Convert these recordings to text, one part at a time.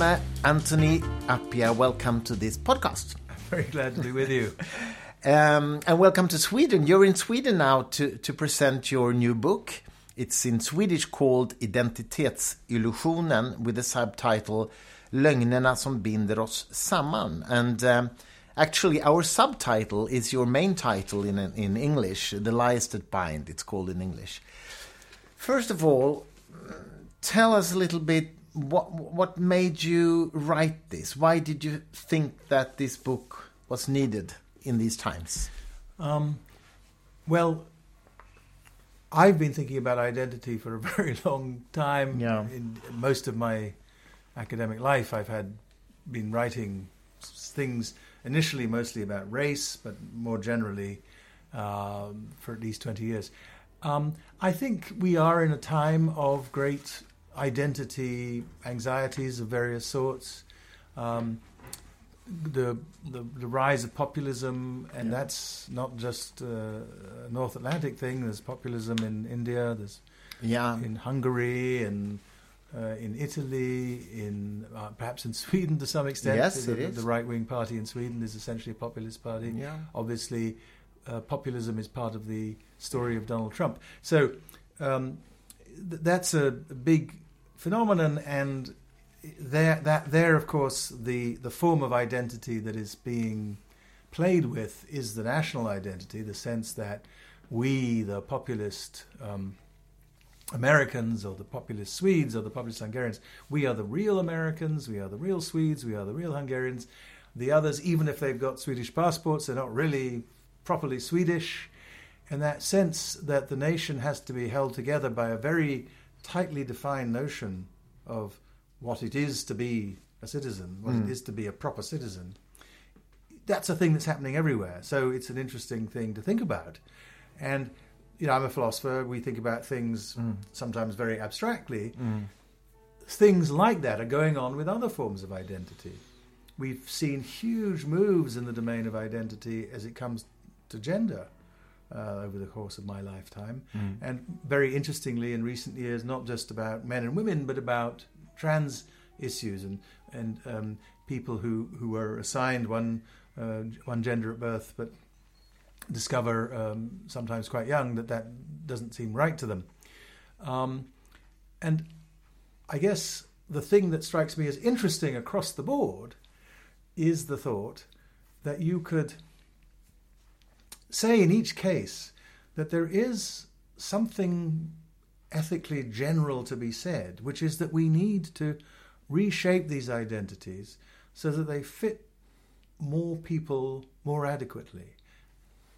Anthony Appiah, welcome to this podcast. Very glad to be with you. Um, and welcome to Sweden. You're in Sweden now to, to present your new book. It's in Swedish called Identitetsillusionen with the subtitle Lögnerna som binder oss samman. And um, actually, our subtitle is your main title in, in English, The Lies That Bind, it's called in English. First of all, tell us a little bit what, what made you write this? Why did you think that this book was needed? in these times? Um, well, I've been thinking about identity for a very long time. Yeah. In most of my academic life, I've had been writing things initially mostly about race, but more generally um, for at least 20 years. Um, I think we are in a time of great identity anxieties of various sorts. Um, the, the, the rise of populism, and yeah. that's not just a North Atlantic thing. There's populism in India. There's yeah. in Hungary and uh, in Italy, in uh, perhaps in Sweden to some extent. Yes, the. The right wing party in Sweden is essentially a populist party. Yeah. Obviously, uh, populism is part of the story of Donald Trump. So um, th- that's a big phenomenon, and there, that there, of course, the the form of identity that is being played with is the national identity, the sense that we, the populist um, Americans, or the populist Swedes, or the populist Hungarians, we are the real Americans, we are the real Swedes, we are the real Hungarians. The others, even if they've got Swedish passports, they're not really properly Swedish. And that sense that the nation has to be held together by a very tightly defined notion of what it is to be a citizen, what mm. it hmm. to be a proper citizen, that's a thing that's happening everywhere. So it's an interesting thing to think about. And, you know, I'm a philosopher. We think about things mm. sometimes very abstractly. Mm. Things like that are going on with other forms of identity. We've seen huge moves in the domain of identity as it comes to gender. Uh, over the course of my lifetime. Mm. And very interestingly, in recent years, not just about men and women, but about trans issues and and um, people who who are assigned one uh, one gender at birth, but discover um, sometimes quite young that that doesn't seem right to them. Um, and I guess the thing that strikes me as interesting across the board is the thought that you could say in each case that there is something ethically general to be said, which is that we need to reshape these identities so that they fit more people more adequately.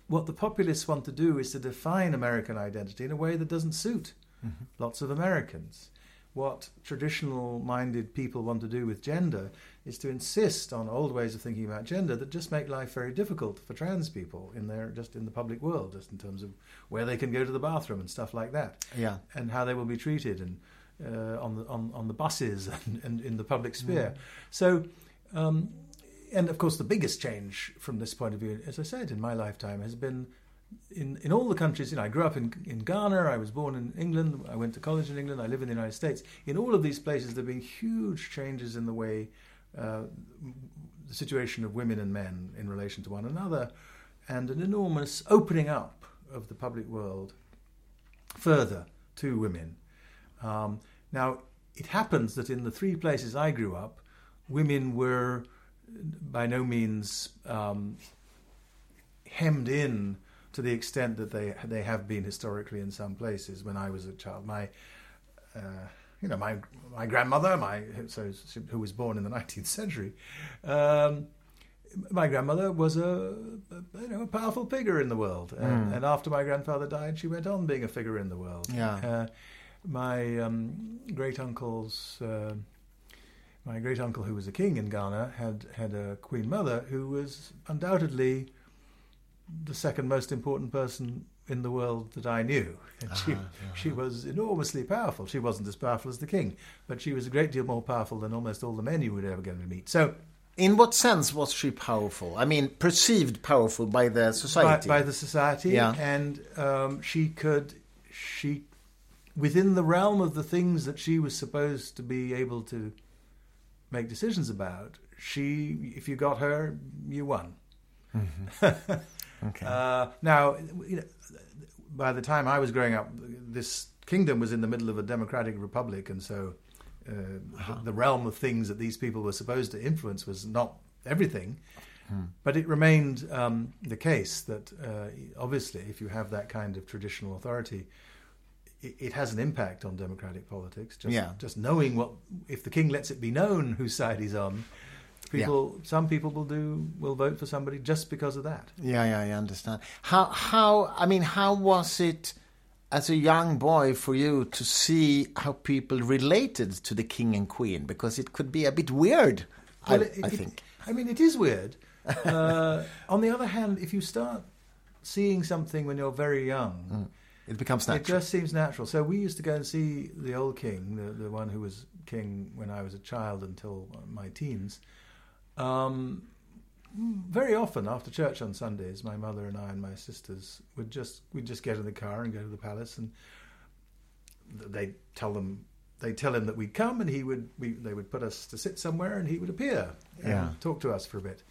What the populists want to do is to define American identity in a way that doesn't suit mm-hmm. lots of Americans what traditional minded people want to do with gender is to insist on old ways of thinking about gender that just make life very difficult for trans people in their just in the public world just in terms of where they can go to the bathroom and stuff like that. Yeah. And how they will be treated and uh, on the on, on the buses and, and in the public sphere. Mm. so um, and of course the biggest change from this point of view as i said in my lifetime has been in, in all the countries, you know, I grew up in, in Ghana, I was born in England, I went to college in England, I live in the United States. In all of these places, there have been huge changes in the way uh, the situation of women and men in relation to one another, and an enormous opening up of the public world further to women. Um, now, it happens that in the three places I grew up, women were by no means um, hemmed in to the extent that they they have been historically in some places. When I was a child, my uh, you know my my grandmother, my so who was born in the 19th century. Um, my grandmother was a, a, you know a powerful figure in the world, and, mm. and, after my grandfather died, she went on being a figure in the world. Yeah. Uh, my um, great uncle's uh, my great uncle, who was a king in Ghana, had had a queen mother who was undoubtedly the second most important person in the world that I knew. And she, uh-huh. she was enormously powerful. She wasn't as powerful as the king, but she was a great deal more powerful than almost all the men you would ever going to meet. So, in what sense was she powerful? I mean, perceived powerful by the society. By, by the society, yeah. and um, she could, she, within the realm of the things that she was supposed to be able to make decisions about, she, if you got her, you won. Okay. Uh, now, you know, by the time I was growing up, this kingdom was in the middle of a democratic republic, and so uh, the, the realm of things that these people were supposed to influence was not everything. But it remained um, the case that uh, obviously, if you have that kind of traditional authority, it, it has an impact on democratic politics. Just, Yeah. just knowing what, if the king lets it be known whose side he's on, people, some people will do, will vote for somebody just because of that. Yeah, yeah, I understand. How how I mean, how was it as a young boy for you to see how people related to the king and queen? Because it could be a bit weird. Well, I, it- I it- think. I mean, it is weird. Uh, on the other hand, if you start seeing something when you're very young, It becomes natural. it just seems natural. So we used to go and see the old king, the, the one who was king when I was a child until my teens. Um, very often after church on Sundays, my mother and I and my sisters would just we'd just get in the car and go to the palace, and they tell them they tell him that we'd come, and he would we, they would put us to sit somewhere, and he would appear and Yeah. talk to us for a bit.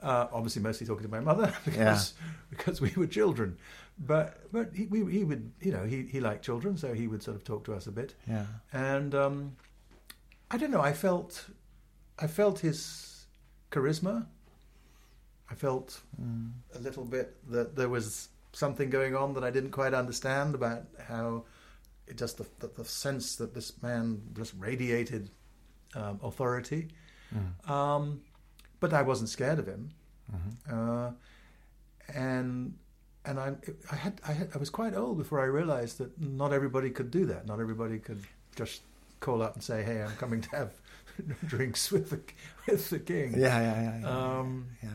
Uh, obviously, mostly talking to my mother because because we were children, but but he, we, he would you know he he liked children, so he would sort of talk to us a bit, yeah. and um, I don't know. I felt I felt his charisma. I felt a little bit that there was something going on that I didn't quite understand about how it just the, the, the sense that this man just radiated um, authority. Um, but I wasn't scared of him, uh, and and I I had, I had I was quite old before I realized that not everybody could do that. Not everybody could just call up and say, "Hey, I'm coming to have drinks with the with the king." Yeah, yeah, yeah. yeah. Um, yeah.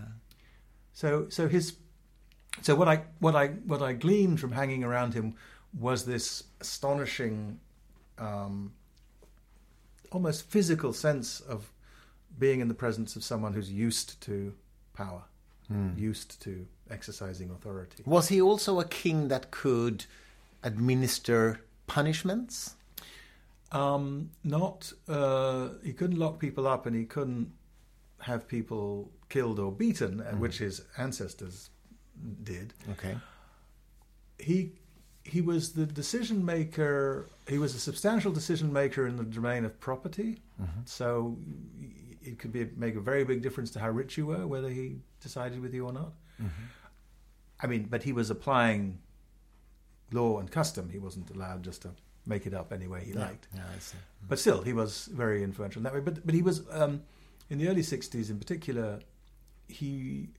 so so his so what I what I what I gleaned from hanging around him was this astonishing, um, almost physical sense of being in the presence of someone who's used to power, used to exercising authority. Was he also a king that could administer punishments? Um, not uh, he couldn't lock people up, and he couldn't have people killed or beaten, uh which his ancestors did. Okay. he he was the decision maker. He was a substantial decision maker in the domain of property. So it could be make a very big difference to how rich you were, whether he decided with you or not. I mean, but he was applying law and custom. He wasn't allowed just to make it up any way he liked. Yeah, see. Hmm. But still, he was very influential in that way. But but he was um, in the early '60s, in particular. He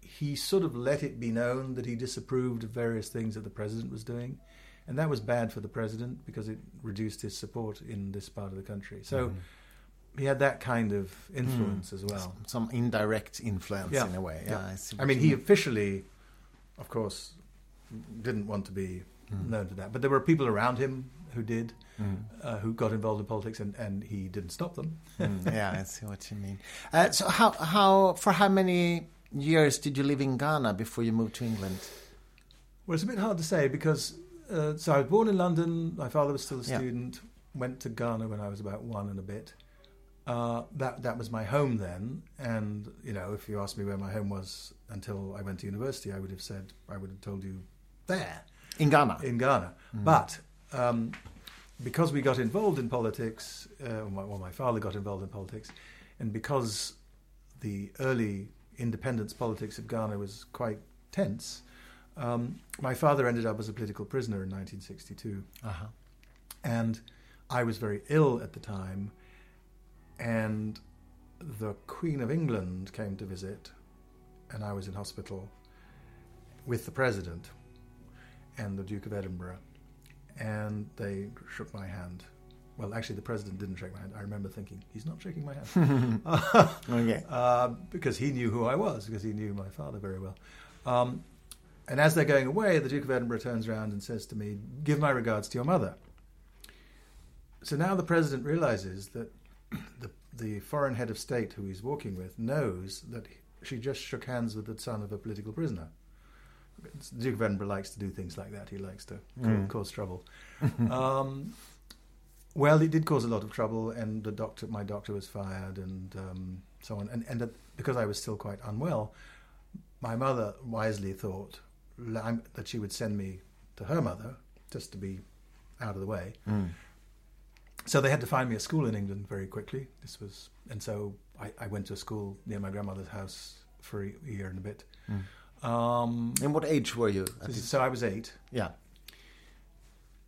he- sort of let it be known that he disapproved of various things that the president was doing, and that was bad for the president because it reduced his support in this part of the country. So mm-hmm. he had that kind of influence hmm. as well. Some indirect influence Yeah. in a way. Yeah, I, I mean, he officially, of course, didn't want to be known to that, but there were people around him who did, uh, who got involved in politics, and, and he didn't stop them. Mm, yeah, I see what you mean. Uh, so, how how for how many years did you live in Ghana before you moved to England? Well, it's a bit hard to say because uh, so I was born in London. My father was still a Yeah. student. Went to Ghana when I was about one and a bit. Uh, that that was my home then, and you know, if you asked me where my home was until I went to university, I would have said I would have told you there In Ghana. in Ghana. But um, because we got involved in politics, uh, or my, well, my father got involved in politics, and because the early independence politics of Ghana was quite tense, um, my father ended up as a political prisoner in 1962. uh-huh. And I was very ill at the time, and the Queen of England came to visit, and I was in hospital with the President and the Duke of Edinburgh, and they shook my hand. Well, actually, the President didn't shake my hand. I remember thinking, he's not shaking my hand. Okay. uh, because he knew who I was, because he knew my father very well. Um, and as they're going away, the Duke of Edinburgh turns around and says to me, Give my regards to your mother. So now the president realizes that the, the foreign head of state who he's walking with knows that she just shook hands with the son of a political prisoner. The Duke of Edinburgh likes to do things like that. He likes to Mm. cause trouble. um, Well, it did cause a lot of trouble, and the doctor, my doctor, was fired, and um, so on. And, and that, because I was still quite unwell, my mother wisely thought that she would send me to her mother just to be out of the way. Mm. So they had to find me a school in England very quickly. This was, and so I, I went to a school near my grandmother's house for a year and a bit. Um, And what age were you? So I was eight. Yeah.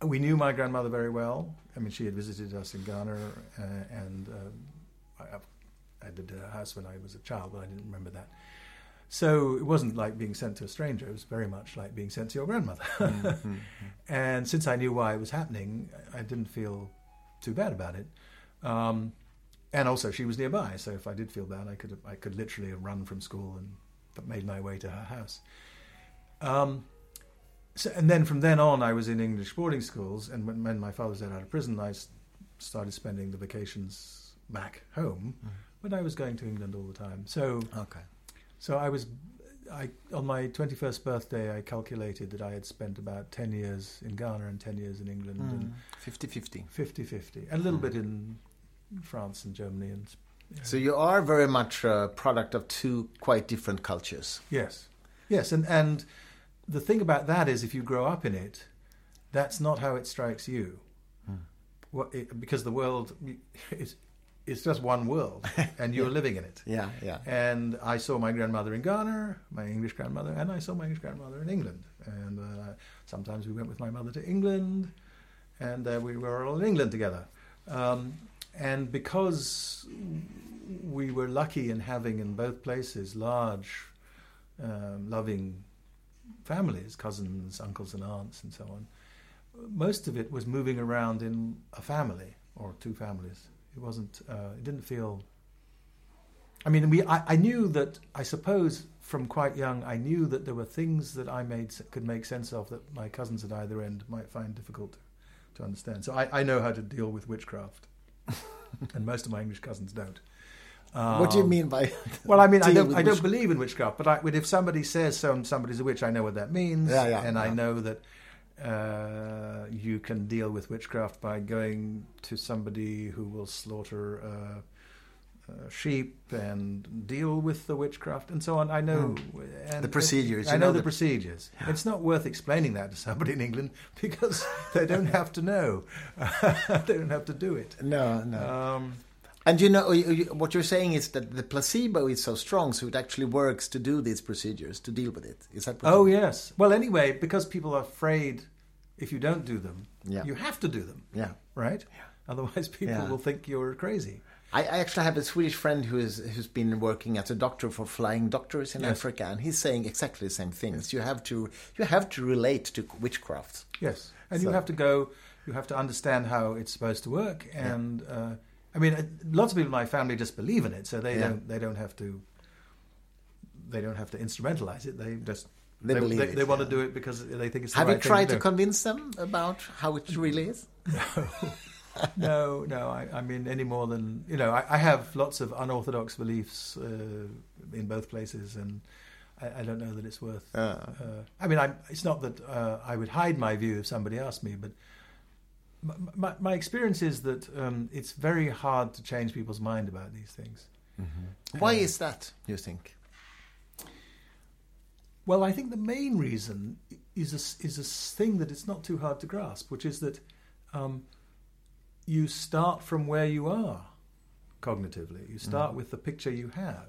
We knew my grandmother very well. I mean, she had visited us in Ghana, uh, and uh, I, I lived at her house when I was a child, but I didn't remember that. So it wasn't like being sent to a stranger. It was very much like being sent to your grandmother. Mm-hmm. and since I knew why it was happening, I didn't feel too bad about it. Um, and also, she was nearby, so if I did feel bad, I could I could literally have run from school and made my way to her house. Um, so, and then from then on, I was in English boarding schools, and when, when my father was out of prison, I started spending the vacations back home. Mm. But I was going to England all the time, so Okay. so I was. I, on my 21st birthday, I calculated that I had spent about 10 years in Ghana and 10 years in England mm. and 50-50. 50 50, and a little mm. bit in France and Germany. and So you are very much a product of two quite different cultures. Yes, yes, and and the thing about that is, if you grow up in it, that's not how it strikes you. What, it, because the world is it's just one world, and you're living in it. Yeah, yeah. And I saw my grandmother in Ghana, my English grandmother, and I saw my English grandmother in England. And uh, sometimes we went with my mother to England, and uh, we were all in England together. Um, and because we were lucky in having in both places large, um, loving families, cousins, uncles, and aunts, and so on, most of it was moving around in a family or two families. It wasn't. Uh, it didn't feel. I mean, we. I, I knew that. I suppose from quite young, I knew that there were things that I made could make sense of that my cousins at either end might find difficult to, understand. So I, I know how to deal with witchcraft, and most of my English cousins don't. what do you Um, mean by? well, I mean, I don't, I don't believe in witchcraft, but, I, but if somebody says some, somebody's a witch, I know what that means, Yeah, yeah, and I know that uh, you can deal with witchcraft by going to somebody who will slaughter uh, sheep and deal with the witchcraft and so on. I know Hmm. The procedures, I you know, know the, the- procedures. It's not worth explaining that to somebody in England because they don't have to know. they don't have to do it. No, no. Um, and you know, what you're saying is that the placebo is so strong, so it actually works to do these procedures to deal with it. Is that? Oh yes. Well, anyway, because people are afraid if you don't do them, Yeah. you have to do them, Yeah. right? Yeah. Otherwise, people Yeah. will think you're crazy. I, I actually have a Swedish friend who is who's been working as a doctor for flying doctors in Yes. Africa, and he's saying exactly the same things. You have to you have to relate to witchcraft. Yes, and you have to go. You have to understand how it's supposed to work, and uh, I mean, uh, lots of people in my family just believe in it, so they Yeah. don't. They don't have to. They don't have to instrumentalize it. They just They believe they, it, they want to do it because they think it's. Have right you tried to do. convince them about how it really is? no, no. No. I, I mean, any more than you know. I, I have lots of unorthodox beliefs uh, in both places, and I, I don't know that it's worth. Uh, Uh, I mean, I'm, it's not that uh, I would hide my view if somebody asked me, but m- my, my experience is that um, it's very hard to change people's mind about these things. Why Uh, is that? You think? Well, I think the main reason is a, s- is a s- thing that it's not too hard to grasp, which is that um, you start from where you are cognitively. You mm. start with the picture you have.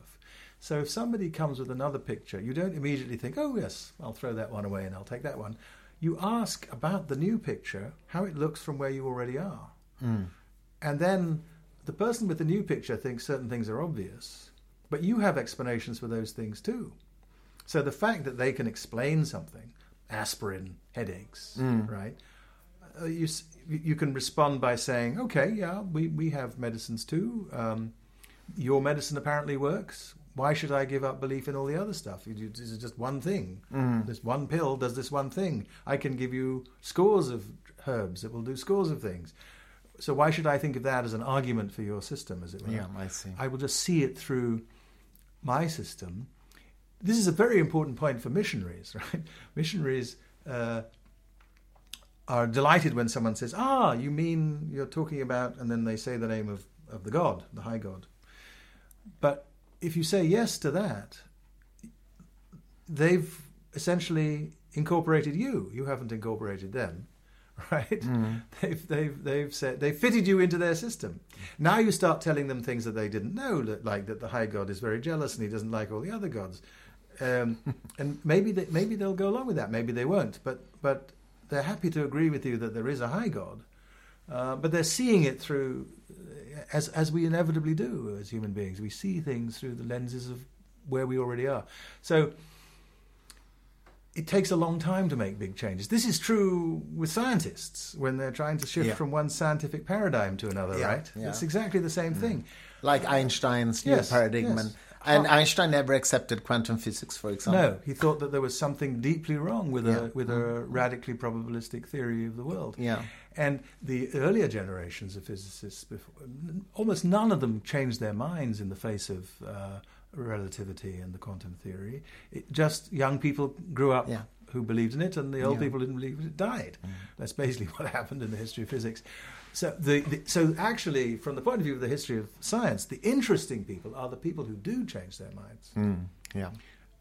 So if somebody comes with another picture, you don't immediately think, "Oh yes, I'll throw that one away and I'll take that one." You ask about the new picture, how it looks from where you already are, mm. and then the person with the new picture thinks certain things are obvious, but you have explanations for those things too. So the fact that they can explain something, aspirin, headaches, mm. right? Uh, you you can respond by saying, "Okay, yeah, we we have medicines too. Um, your medicine apparently works. Why should I give up belief in all the other stuff? This is just one thing. This one pill does this one thing. I can give you scores of herbs that will do scores of things. So why should I think of that as an argument for your system, as it were? Yeah, I see. I will just see it through my system. This is a very important point for missionaries, right? Missionaries uh, are delighted when someone says, "Ah, you mean you're talking about," and then they say the name of, of the god, the high god. But if you say yes to that, they've essentially incorporated you. You haven't incorporated them, right? They've they've they've said they fitted you into their system. Now you start telling them things that they didn't know, that like that the high god is very jealous and he doesn't like all the other gods. Um, and maybe they, maybe they'll go along with that. Maybe they won't. But but they're happy to agree with you that there is a high god. Uh, but they're seeing it through, as as we inevitably do as human beings. We see things through the lenses of where we already are. So it takes a long time to make big changes. This is true with scientists when they're trying to shift Yeah. from one scientific paradigm to another, Yeah, right? yeah. It's exactly the same thing. Like Einstein's new Yes, paradigm. yes. And, and How- Einstein never accepted quantum physics, for example. No, he thought that there was something deeply wrong with Yeah. a with a radically probabilistic theory of the world. Yeah. And the earlier generations of physicists, before, almost none of them changed their minds in the face of uh, relativity and the quantum theory. It, just young people grew up Yeah. Who believed in it, and the old Yeah. people didn't believe it, died. That's basically what happened in the history of physics. So, the, the, so actually, from the point of view of the history of science, the interesting people are the people who do change their minds Mm, yeah.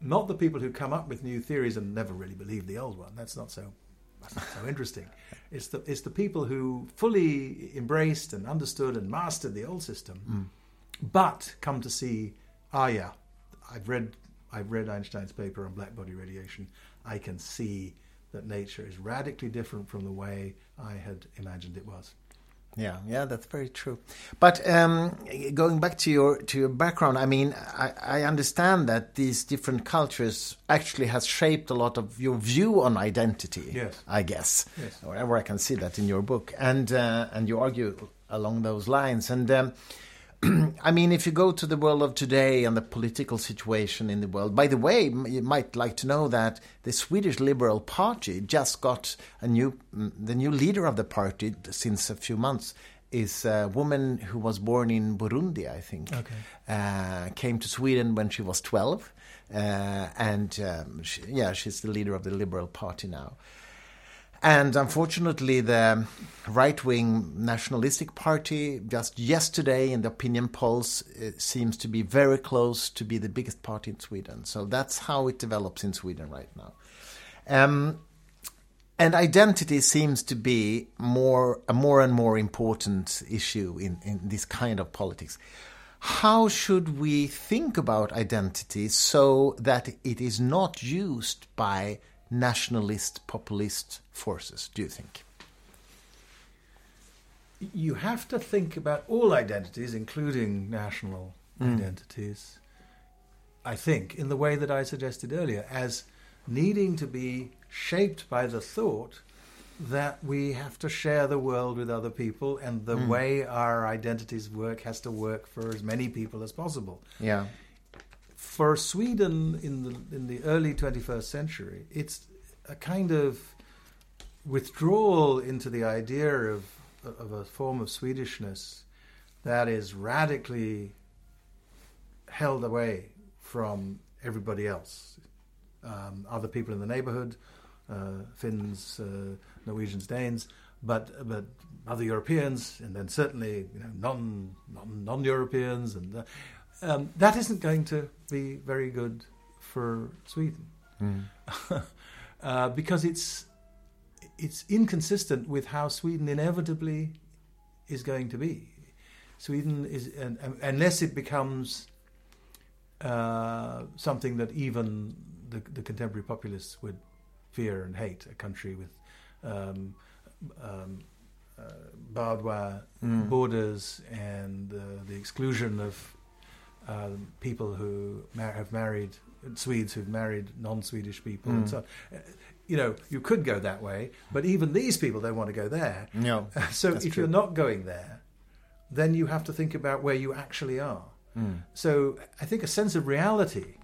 not the people who come up with new theories and never really believe the old one. That's not so that's not so interesting. It's the it's the people who fully embraced and understood and mastered the old system, but come to see, ah, yeah, I've read I've read Einstein's paper on black body radiation. I can see that nature is radically different from the way I had imagined it was. Yeah, yeah, that's very true. But um, going back to your to your background, I mean, I, I understand that these different cultures actually has shaped a lot of your view on identity. Yes. I guess. Yes. Wherever I can see that in your book, and uh, and you argue along those lines. And um, I mean, if you go to the world of today and the political situation in the world, by the way, you might like to know that the Swedish Liberal Party just got a new, the new leader of the party since a few months is a woman who was born in Burundi, I think. Okay. Uh, came to Sweden when she was 12. Uh, and um, she, yeah, she's the leader of the Liberal Party now. And unfortunately, the right wing nationalistic party, just yesterday in the opinion polls, seems to be very close to be the biggest party in Sweden. So that's how it develops in Sweden right now. Um, and identity seems to be more a more and more important issue in, in this kind of politics. How should we think about identity so that it is not used by nationalist populist forces, do you think? you have to think about all identities, including national mm. identities, I think, in the way that I suggested earlier, as needing to be shaped by the thought that we have to share the world with other people and the mm. way our identities work has to work for as many people as possible. Yeah. For Sweden in the in the early 21st century, it's a kind of withdrawal into the idea of of a form of Swedishness that is radically held away from everybody else, um, other people in the neighborhood, uh, Finns, uh, Norwegians, Danes, but but other Europeans, and then certainly you know non non non Europeans, and uh, um, that isn't going to be very good for Sweden. Uh, because it's it's inconsistent with how Sweden inevitably is going to be. Sweden is, and, and unless it becomes uh, something that even the, the contemporary populists would fear and hate, a country with um, um, uh, barbed wire borders and uh, the exclusion of um, people who mar- have married Swedes who've married non-Swedish people and so on. Uh, You know, you could go that way, but even these people don't want to go there. No. So if true. you're not going there, then you have to think about where you actually are. So I think a sense of reality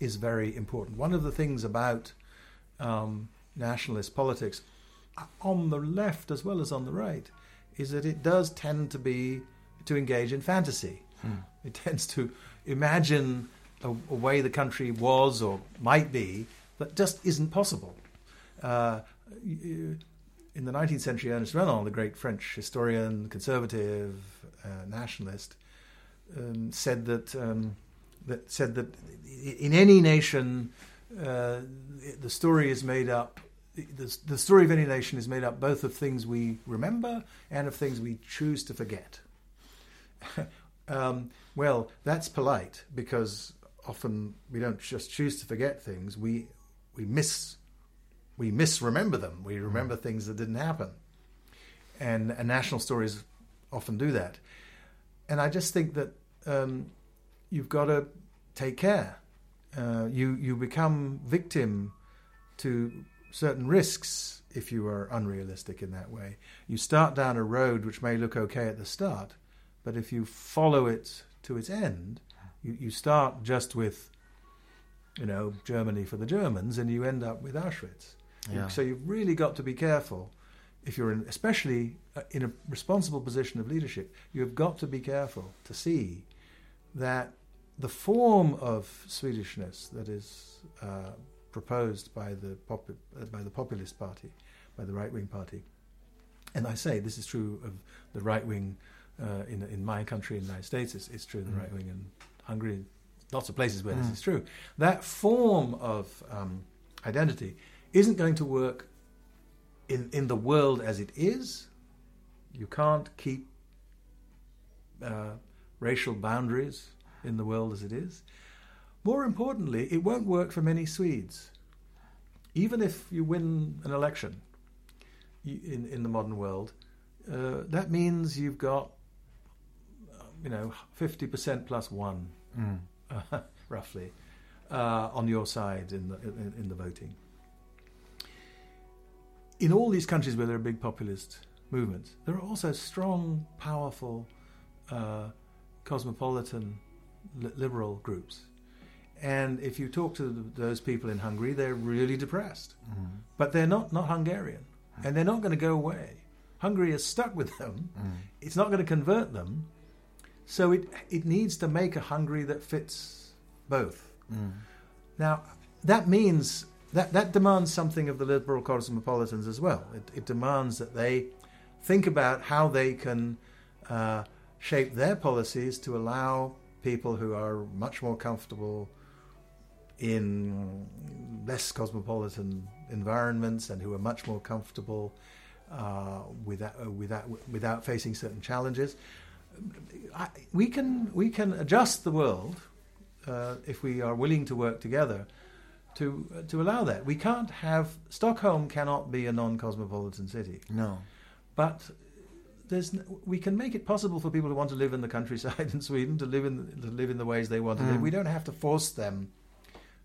is very important. One of the things about um, nationalist politics, uh, on the left as well as on the right, is that it does tend to be to engage in fantasy. It tends to imagine a, a way the country was or might be that just isn't possible. Uh, in the 19th century, Ernest Renan, the great French historian, conservative, uh, nationalist, um, said that um, that said that in any nation, uh, the story is made up. The, the story of any nation is made up both of things we remember and of things we choose to forget. um, well, that's polite because often we don't just choose to forget things; we we miss we misremember them. We remember mm. things that didn't happen, and, and, national stories often do that. And I just think that um, you've got to take care. Uh, you you become victim to certain risks if you are unrealistic in that way. You start down a road which may look okay at the start, but if you follow it to its end, you, you start just with, you know, Germany for the Germans, and you end up with Auschwitz. Yeah. So you've really got to be careful if you're in, especially uh, in a responsible position of leadership. You've got to be careful to see that the form of Swedishness that is uh, proposed by the pop- uh, by the populist party, by the right wing party, and I say this is true of the right wing uh, in in my country, in the United States. It's, it's true of the right wing in Hungary, lots of places where mm. this is true. That form of um, identity isn't going to work in, in the world as it is. You can't keep uh, racial boundaries in the world as it is. More importantly, it won't work for many Swedes. Even if you win an election in, in the modern world, uh, that means you've got, you know, 50% plus one, mm. uh, roughly, uh, on your side in the, in, in the voting in all these countries where there are big populist movements, there are also strong, powerful, uh, cosmopolitan li- liberal groups. And if you talk to those people in Hungary, they're really depressed. Mm-hmm. But they're not, not Hungarian. And they're not going to go away. Hungary is stuck with them. Mm. It's not going to convert them. So it, it needs to make a Hungary that fits both. Mm. Now, that means that, that demands something of the liberal cosmopolitans as well. It, it demands that they think about how they can uh, shape their policies to allow people who are much more comfortable in less cosmopolitan environments and who are much more comfortable uh, without, uh, without, without facing certain challenges. I, we, can, we can adjust the world uh, if we are willing to work together to uh, to allow that. We can't have Stockholm cannot be a non-cosmopolitan city. No, but there's we can make it possible for people who want to live in the countryside in Sweden to live in to live in the ways they want to live. Mm. We don't have to force them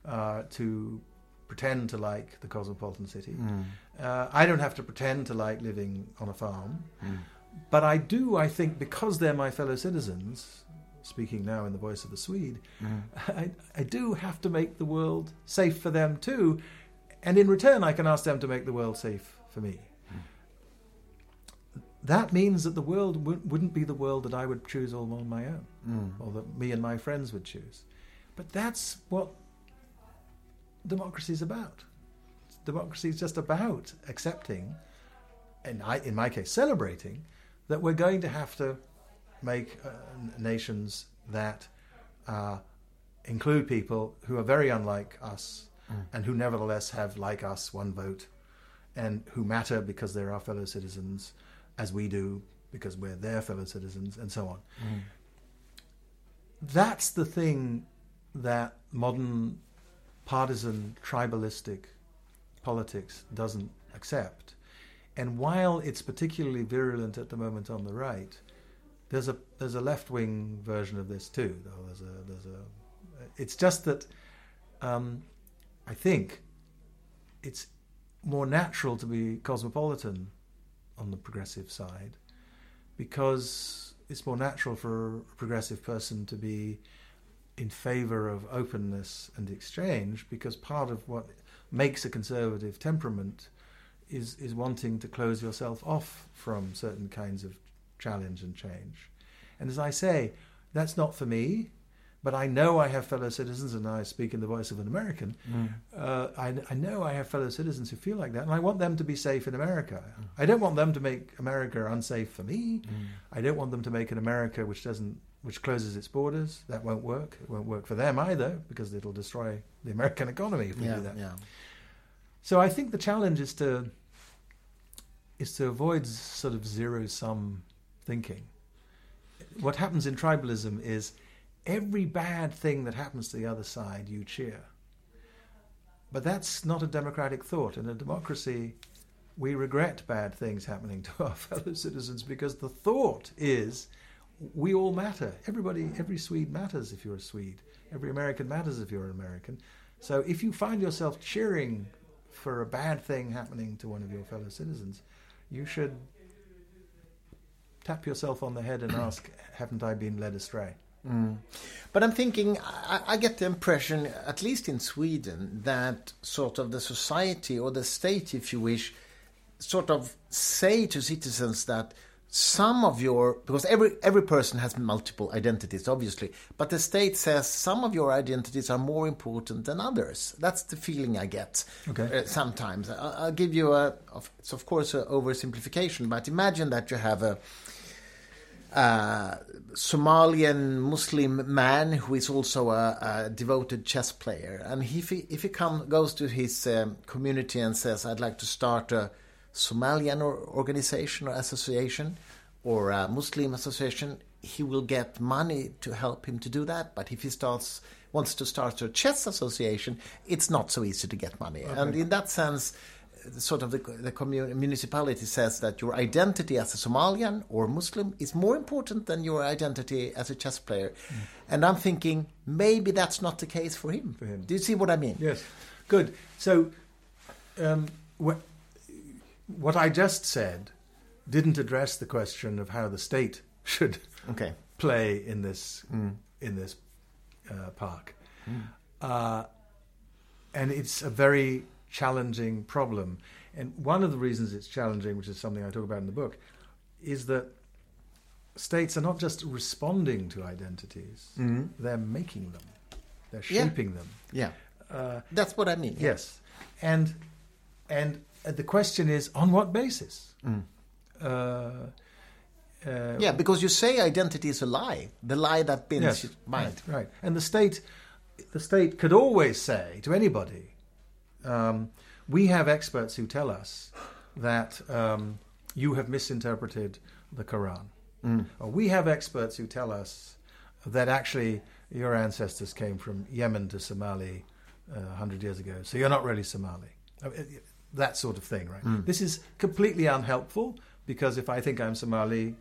uh, to pretend to like the cosmopolitan city. Mm. Uh, I don't have to pretend to like living on a farm. Mm. But I do, I think, because they're my fellow citizens, speaking now in the voice of the Swede, mm. I, I do have to make the world safe for them too. And in return, I can ask them to make the world safe for me. Mm. That means that the world w- wouldn't be the world that I would choose all on my own, mm. or that me and my friends would choose. But that's what democracy is about. Democracy is just about accepting, and I, in my case, celebrating, that we're going to have to make uh, nations that uh, include people who are very unlike us mm. and who nevertheless have, like us, one vote and who matter because they're our fellow citizens as we do because we're their fellow citizens and so on. Mm. That's the thing that modern partisan tribalistic politics doesn't accept. And while it's particularly virulent at the moment on the right, there's a there's a left wing version of this too, though. There's a there's a. It's just that um, I think it's more natural to be cosmopolitan on the progressive side because it's more natural for a progressive person to be in favor of openness and exchange because part of what makes a conservative temperament is is wanting to close yourself off from certain kinds of challenge and change. And as I say, that's not for me. but I know I have fellow citizens, and I speak in the voice of an American. Mm. Uh, I, I know I have fellow citizens who feel like that, and I want them to be safe in America. Mm. I don't want them to make America unsafe for me. Mm. I don't want them to make an America which doesn't, which closes its borders. That won't work. It won't work for them either, because it'll destroy the American economy if we yeah, do that. yeah. So I think the challenge is to is to avoid sort of zero sum thinking. What happens in tribalism is every bad thing that happens to the other side you cheer. But that's not a democratic thought. In a democracy, we regret bad things happening to our fellow citizens because the thought is we all matter. Everybody, every Swede matters if you're a Swede. Every American matters if you're an American. So if you find yourself cheering for a bad thing happening to one of your fellow citizens, you should tap yourself on the head and ask, haven't I been led astray? Mm. But I'm thinking, I, I get the impression, at least in Sweden, that sort of the society or the state, if you wish, sort of say to citizens that some of your because every every person has multiple identities obviously but the state says some of your identities are more important than others. That's the feeling i get Okay. uh, sometimes. I- i'll give you a of- it's of course an oversimplification but imagine that you have a uh, Somalian Muslim man who is also a, a devoted chess player, and if he if he come goes to his um, community and says, "I'd like to start a Somalian or organization or association or a Muslim association," he will get money to help him to do that. But if he starts wants to start a chess association, it's not so easy to get money. And in that sense, sort of the, the commun- municipality says that your identity as a Somalian or Muslim is more important than your identity as a chess player. And I'm thinking maybe that's not the case for him. For him. Do you see what I mean? Yes, good. So, um, wh- what I just said didn't address the question of how the state should Okay. play in this in this uh, park, uh, and it's a very challenging problem. And one of the reasons it's challenging, which is something I talk about in the book, is that states are not just responding to identities; they're making them, they're Yeah. shaping them. Yeah. Uh, That's what I mean. Yes, and and the question is on what basis? Uh, uh, Yeah, because you say identity is a lie, the lie that binds yes, your mind. right, right. And the state, the state could always say to anybody, um, "We have experts who tell us that um, you have misinterpreted the Quran," or "We have experts who tell us that actually your ancestors came from Yemen to Somali uh, hundred years ago, so you're not really Somali." That sort of thing, right? This is completely unhelpful because if I think I'm Somali,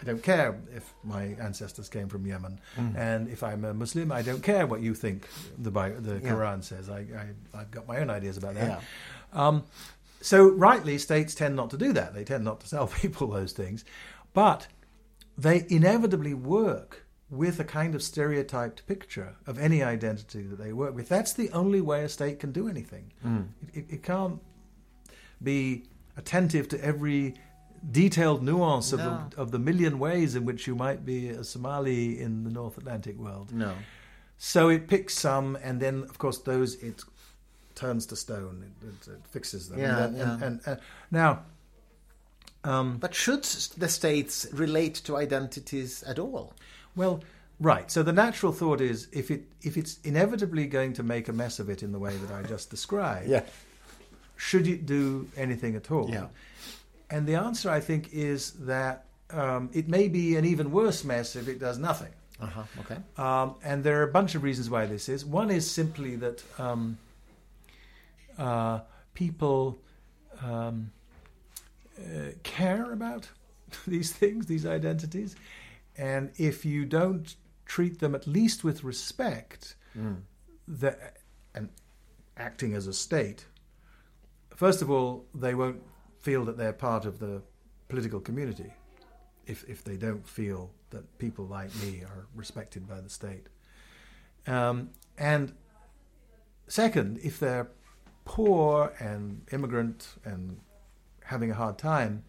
I don't care if my ancestors came from Yemen, and if I'm a Muslim, I don't care what you think the the Yeah. Quran says. I, I I've got my own ideas about that. Yeah. Um, so rightly, states tend not to do that. They tend not to tell people those things, but they inevitably work with a kind of stereotyped picture of any identity that they work with. That's the only way a state can do anything. It, it, it can't be attentive to every detailed nuance of, No. the, of the million ways in which you might be a Somali in the North Atlantic world. No. So it picks some, and then of course those it turns to stone. It, it, it fixes them. Yeah, and, then- and, yeah. and, uh, now, um, But should the states relate to identities at all? Well, right. So the natural thought is if it if it's inevitably going to make a mess of it in the way that I just described, should it do anything at all? Yeah. And the answer, I think, is that um, it may be an even worse mess if it does nothing. Uh-huh. Okay. Um, and there are a bunch of reasons why this is. One is simply that um, uh, people um, uh, care about these things, these identities, and if you don't treat them at least with respect, that and acting as a state, first of all, they won't feel that they're part of the political community if if they don't feel that people like me are respected by the state. Um, and second, if they're poor and immigrant and having a hard time,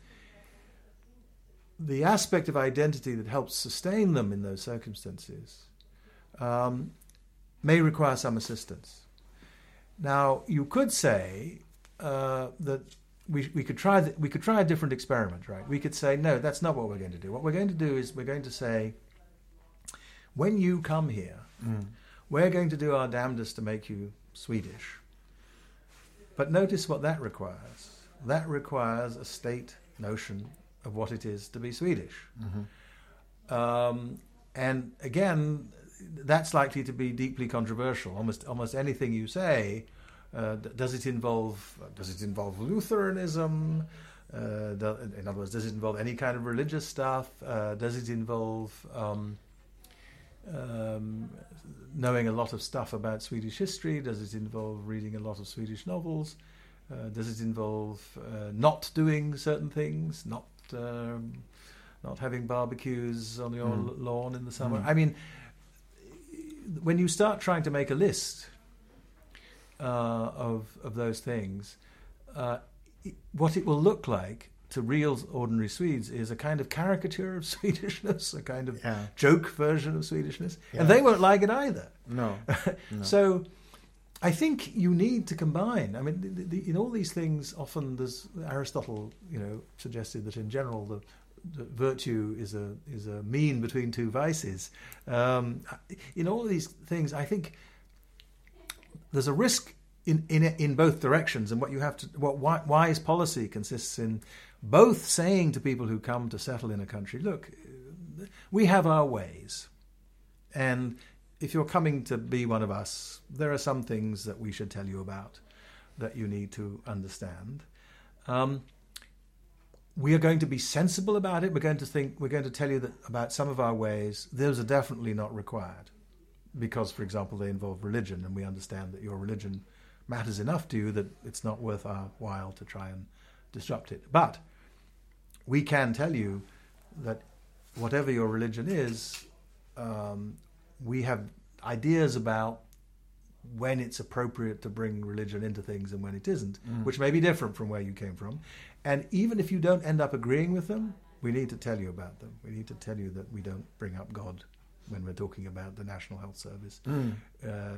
the aspect of identity that helps sustain them in those circumstances um, may require some assistance. Now, you could say uh, that we, we could try we could try a different experiment, right? We could say, no, that's not what we're going to do. What we're going to do is we're going to say, when you come here, Mm. we're going to do our damnedest to make you Swedish. But notice what that requires. That requires a state notion of what it is to be Swedish. Mhm. Um, and again, that's likely to be deeply controversial. Almost, almost anything you say, uh, does it involve? Does it involve Lutheranism? Uh, do, in other words, does it involve any kind of religious stuff? Uh, does it involve um, um, knowing a lot of stuff about Swedish history? Does it involve reading a lot of Swedish novels? Uh, does it involve uh, not doing certain things? Not not having barbecues on your Mm. lawn in the summer? Mm. I mean, when you start trying to make a list uh, of of those things, uh, it- what it will look like to real ordinary Swedes is a kind of caricature of Swedishness, a kind of Yeah. joke version of Swedishness, Yeah. and they won't like it either. No. no. So, I think you need to combine. I mean, the, the, in all these things, often there's Aristotle, you know, suggested that in general the, the virtue is a is a mean between two vices. Um, in all these things, I think there's a risk in in in both directions, and what you have to what wise policy consists in both saying to people who come to settle in a country, look, we have our ways, and if you're coming to be one of us, there are some things that we should tell you about that you need to understand. Um, we are going to be sensible about it. We're going to think. We're going to tell you that about some of our ways. Those are definitely not required, because, for example, they involve religion, and we understand that your religion matters enough to you that it's not worth our while to try and disrupt it. But we can tell you that whatever your religion is, um, we have ideas about when it's appropriate to bring religion into things and when it isn't, Mm. which may be different from where you came from. And even if you don't end up agreeing with them, we need to tell you about them. We need to tell you that we don't bring up God when we're talking about the National Health Service. Mm. Uh,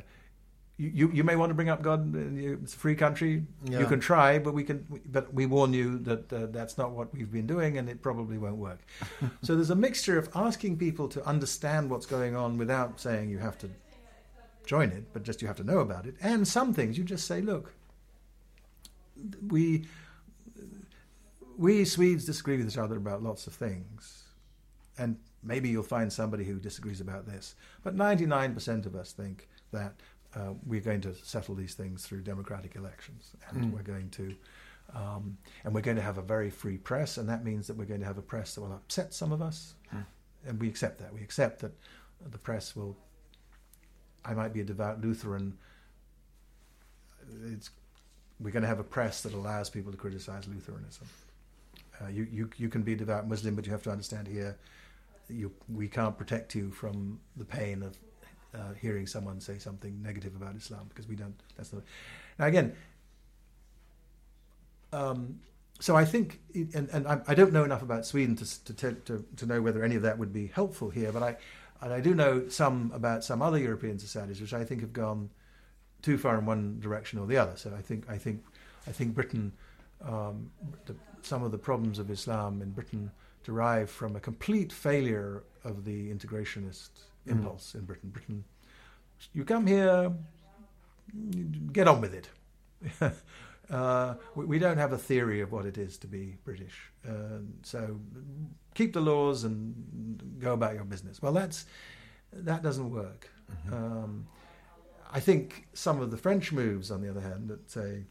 you, you, may want to bring up God. uh, It's a free country. Yeah. You can try, but we can. But we warn you that uh, that's not what we've been doing, and it probably won't work. so there's a mixture of asking people to understand what's going on without saying you have to join it, but just you have to know about it. And some things you just say, look, we we Swedes disagree with each other about lots of things, and maybe you'll find somebody who disagrees about this. But 99% of us think that uh, we're going to settle these things through democratic elections, and Mm. we're going to. Um, and we're going to have a very free press, and that means that we're going to have a press that will upset some of us, Mm. and we accept that. We accept that the press will. I might be a devout Lutheran. It's we're going to have a press that allows people to criticize Lutheranism. Uh, you, you you can be a devout Muslim, but you have to understand here, you we can't protect you from the pain of uh, hearing someone say something negative about Islam because we don't. That's not. Now again. Um, so I think, and, and I, I don't know enough about Sweden to, to, to to know whether any of that would be helpful here, but I and I do know some about some other European societies which I think have gone too far in one direction or the other. So I think I think I think Britain, um, the, some of the problems of Islam in Britain derive from a complete failure of the integrationist Mm. impulse in Britain. Britain, you come here, get on with it. uh, we, we don't have a theory of what it is to be British. Uh, so keep the laws and go about your business. Well, that's that doesn't work. Mhm. Um, I think some of the French moves, on the other hand, that say,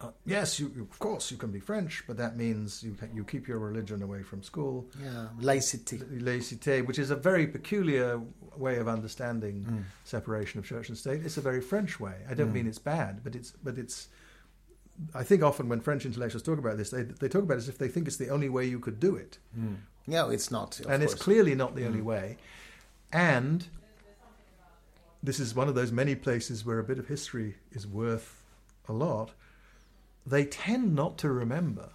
uh, yes, you, you- of course you can be French, but that means you you keep your religion away from school. yeah. Laicity. Laicite, which is a very peculiar way of understanding Mm. separation of church and state. It's a very French way. I don't Mm. mean it's bad, but it's but it's. I think often when French intellectuals talk about this, they they talk about it as if they think it's the only way you could do it, Mm. No, it's not. of and it's clearly not the only Mm. way. And this is one of those many places where a bit of history is worth a lot. They tend not to remember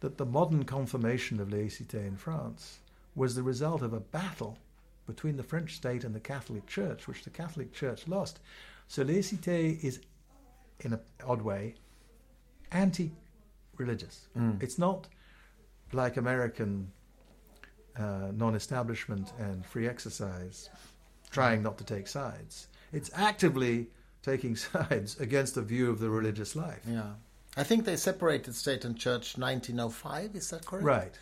that the modern confirmation of laicite in France was the result of a battle between the French state and the Catholic Church, which the Catholic Church lost. So laicite is, in an odd way, anti-religious. Mm. It's not like American uh, non-establishment and free exercise, trying not to take sides. It's actively taking sides against a view of the religious life. Yeah. I think they separated state and church 1905, is that correct? Right.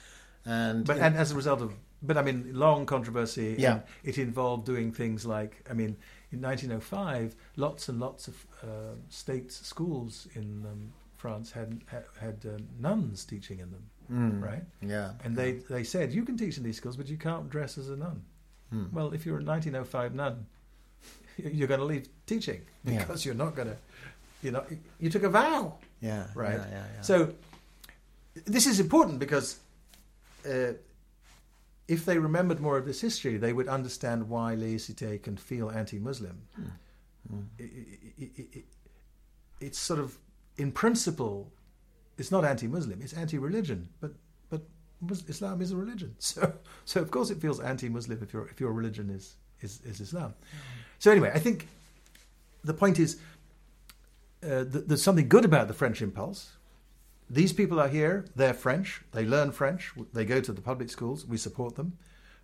And, But and as a result of, but I mean, long controversy. Yeah. and it involved doing things like, I mean, in 1905, lots and lots of uh, state schools in um, France had had, had uh, nuns teaching in them, Mm. right? Yeah. And they they said you can teach in these schools, but you can't dress as a nun. Mm. Well, if you're a 1905 nun, you're going to leave teaching Yeah. because you're not going to, you know, you took a vow. Yeah. Right. Yeah, yeah, yeah. So this is important because uh, if they remembered more of this history, they would understand why laicite can feel anti-Muslim. Mm. I- I- I- I- it's sort of, in principle, it's not anti-Muslim; it's anti-religion. But but Islam is a religion, so so of course it feels anti-Muslim if your if your religion is is, is Islam. So anyway, I think the point is uh, th- there's something good about the French impulse. These people are here; they're French. They learn French. They go to the public schools. We support them.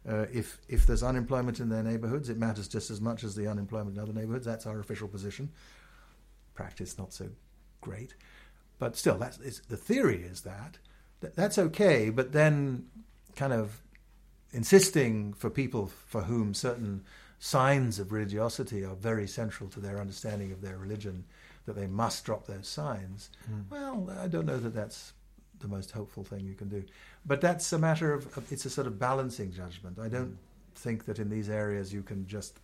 Uh, if if there's unemployment in their neighbourhoods, it matters just as much as the unemployment in other neighbourhoods. That's our official position. Practice not so great, but still, that's the theory is that Th- that's okay. But then, kind of insisting for people for whom certain signs of religiosity are very central to their understanding of their religion, that they must drop those signs. Mm. Well, I don't know that that's the most hopeful thing you can do. But that's a matter of, of it's a sort of balancing judgment. I don't think that in these areas you can just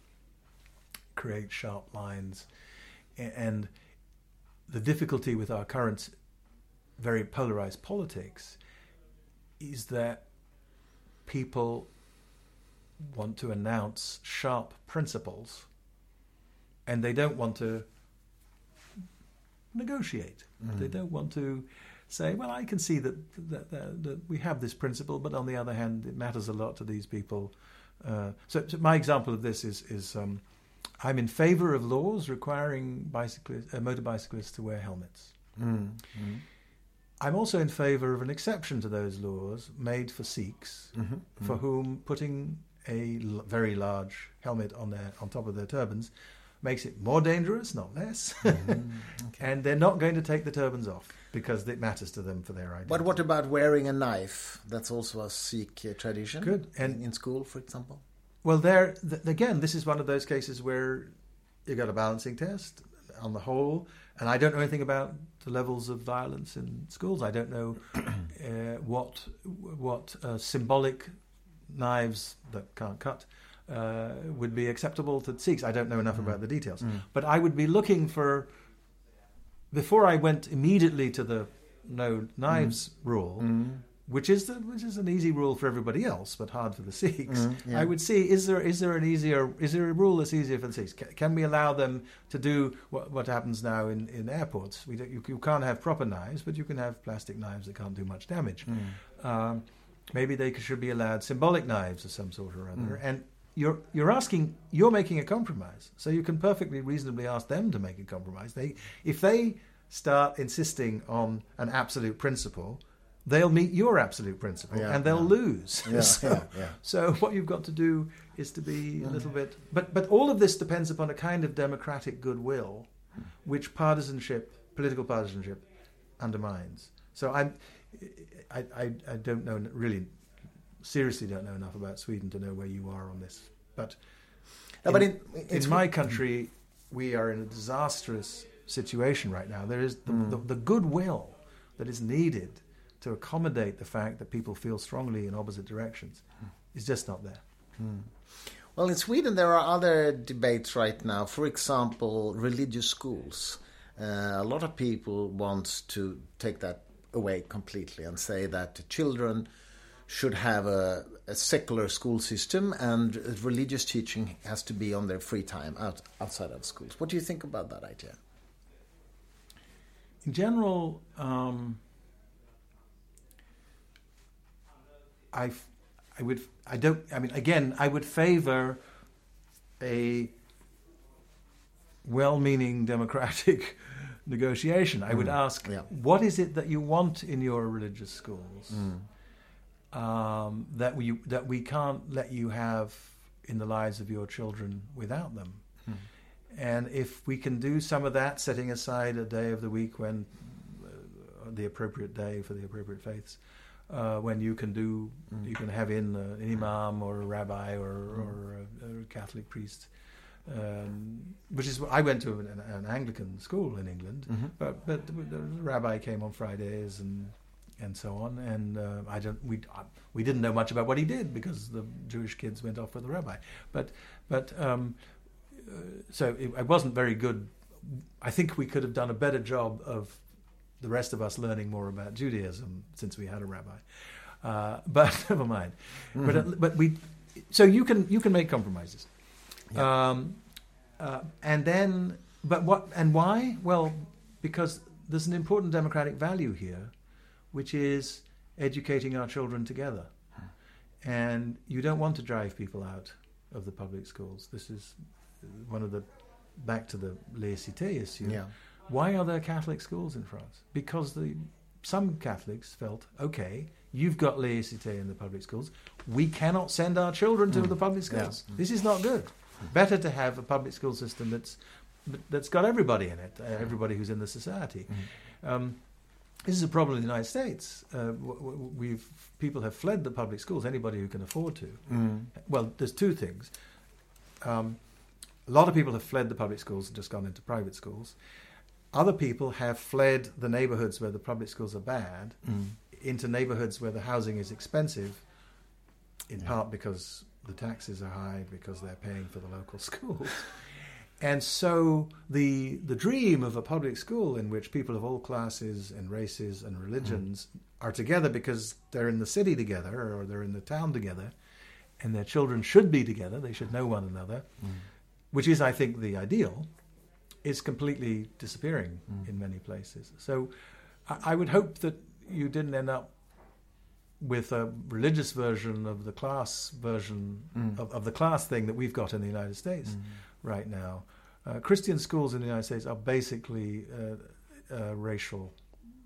create sharp lines. And the difficulty with our current very polarized politics is that people want to announce sharp principles and they don't want to negotiate. They Mm. don't want to say, well, I can see that, that, that, that we have this principle, but on the other hand, it matters a lot to these people. Uh, so, so my example of this is, is um, I'm in favor of laws requiring bicyclists, uh, motorbicyclists to wear helmets. Mm. Mm. I'm also in favor of an exception to those laws made for Sikhs, Mhm. for whom putting a l- very large helmet on their on top of their turbans makes it more dangerous, not less. Mm. Okay. and they're not going to take the turbans off because it matters to them for their identity. But what about wearing a knife? That's also a Sikh uh, tradition. Good. And And in school, for example. Well, there th- again, this is one of those cases where you got a balancing test on the whole, and I don't know anything about the levels of violence in schools. I don't know uh, what what uh, symbolic knives that can't cut uh, would be acceptable to Sikhs. I don't know enough about the details, Mm. but I would be looking for before I went immediately to the no knives rule Mm. which is the, which is an easy rule for everybody else, but hard for the Sikhs. Mm, yeah. I would see is there is there an easier is there a rule that's easier for the Sikhs? Can, can we allow them to do what, what happens now in, in airports? We don't, you, you can't have proper knives, but you can have plastic knives that can't do much damage. Mm. Um, maybe they should be allowed symbolic knives of some sort or other. Mm. And you're you're asking you're making a compromise, so you can perfectly reasonably ask them to make a compromise. They if they start insisting on an absolute principle, they'll meet your absolute principle Yeah, and they'll yeah. lose. Yeah, so, so what you've got to do is to be a little bit. But but all of this depends upon a kind of democratic goodwill, which partisanship, political partisanship, undermines. So I'm, I, I, I don't know really, seriously don't know enough about Sweden to know where you are on this. But No, but in, in, in my country, we are in a disastrous situation right now. There is the, Mm. the, the goodwill that is needed to accommodate the fact that people feel strongly in opposite directions is just not there. Hmm. Well, in Sweden, there are other debates right now. For example, religious schools. Uh, a lot of people want to take that away completely and say that children should have a, a secular school system and religious teaching has to be on their free time out, outside of schools. What do you think about that idea? In general, um, I, f- I would. I don't. I mean, again, I would favour a well-meaning democratic negotiation. I would ask, Yeah. what is it that you want in your religious schools Mm. Um, that we that we can't let you have in the lives of your children without them? Mm. And if we can do some of that, setting aside a day of the week when uh, the appropriate day for the appropriate faiths, uh, when you can do, Mm. you can have in uh, an imam or a rabbi or, or a, a Catholic priest, um, which is I went to an, an Anglican school in England, Mhm. but but the, the rabbi came on Fridays and and so on, and uh, I don't we uh, we didn't know much about what he did because the Jewish kids went off with the rabbi, but but. Um, uh, so it, it wasn't very good. I think we could have done a better job of the rest of us learning more about Judaism since we had a rabbi. Uh, but never mind. But uh, but we so you can you can make compromises. Um, uh, and then but what and why? Well, because there's an important democratic value here, which is educating our children together. And you don't want to drive people out of the public schools. This is one of the back to the laicite issue. Yeah. Why are there Catholic schools in France? Because the some Catholics felt, okay, you've got laicite in the public schools. We cannot send our children to Mm. the public Yeah. schools. This is not good. Better to have a public school system that's that's got everybody in it, uh, everybody who's in the society. Um, this is a problem in the United States. Uh, we've people have fled the public schools. Anybody who can afford to. Mm. Well, there's two things. Um, a lot of people have fled the public schools and just gone into private schools. Other people have fled the neighborhoods where the public schools are bad Mm. into neighborhoods where the housing is expensive, in Yeah. part because the taxes are high, because they're paying for the local schools. And so the the dream of a public school in which people of all classes and races and religions are together because they're in the city together or they're in the town together, and their children should be together, they should know one another, Mm. which is, I think, the ideal, is completely disappearing Mm. in many places. So I, I would hope that you didn't end up with a religious version of the class version Mm. of, of the class thing that we've got in the United States Mm. right now. Uh, Christian schools in the United States are basically uh, uh, racial.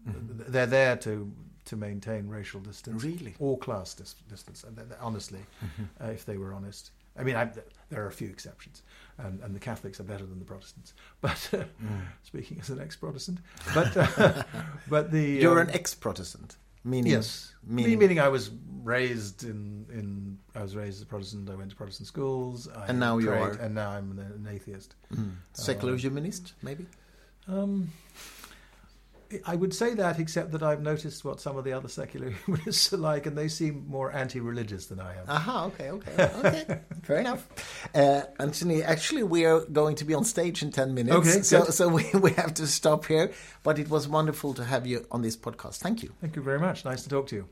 Mhm. They're there to to maintain racial distance Really? or class dis- distance. And th- th- honestly, Mhm. uh, if they were honest, I mean, I, there are a few exceptions, and, and the Catholics are better than the Protestants. But uh, Mm. speaking as an ex-Protestant, but uh, but the You're um, an ex-Protestant, meaning Yes, meaning, meaning, I was raised in, in I was raised as a Protestant. I went to Protestant schools. I And now you prayed, are- and now I'm an, atheist. Mm. secular uh, humanist, maybe. Um, I would say that, except that I've noticed what some of the other secular humanists are like, and they seem more anti-religious than I am. Aha, okay, okay, okay, fair enough. Uh, Anthony, actually, we are going to be on stage in ten minutes, Okay, so good. so we, we have to stop here. But it was wonderful to have you on this podcast. Thank you. Thank you very much. Nice to talk to you.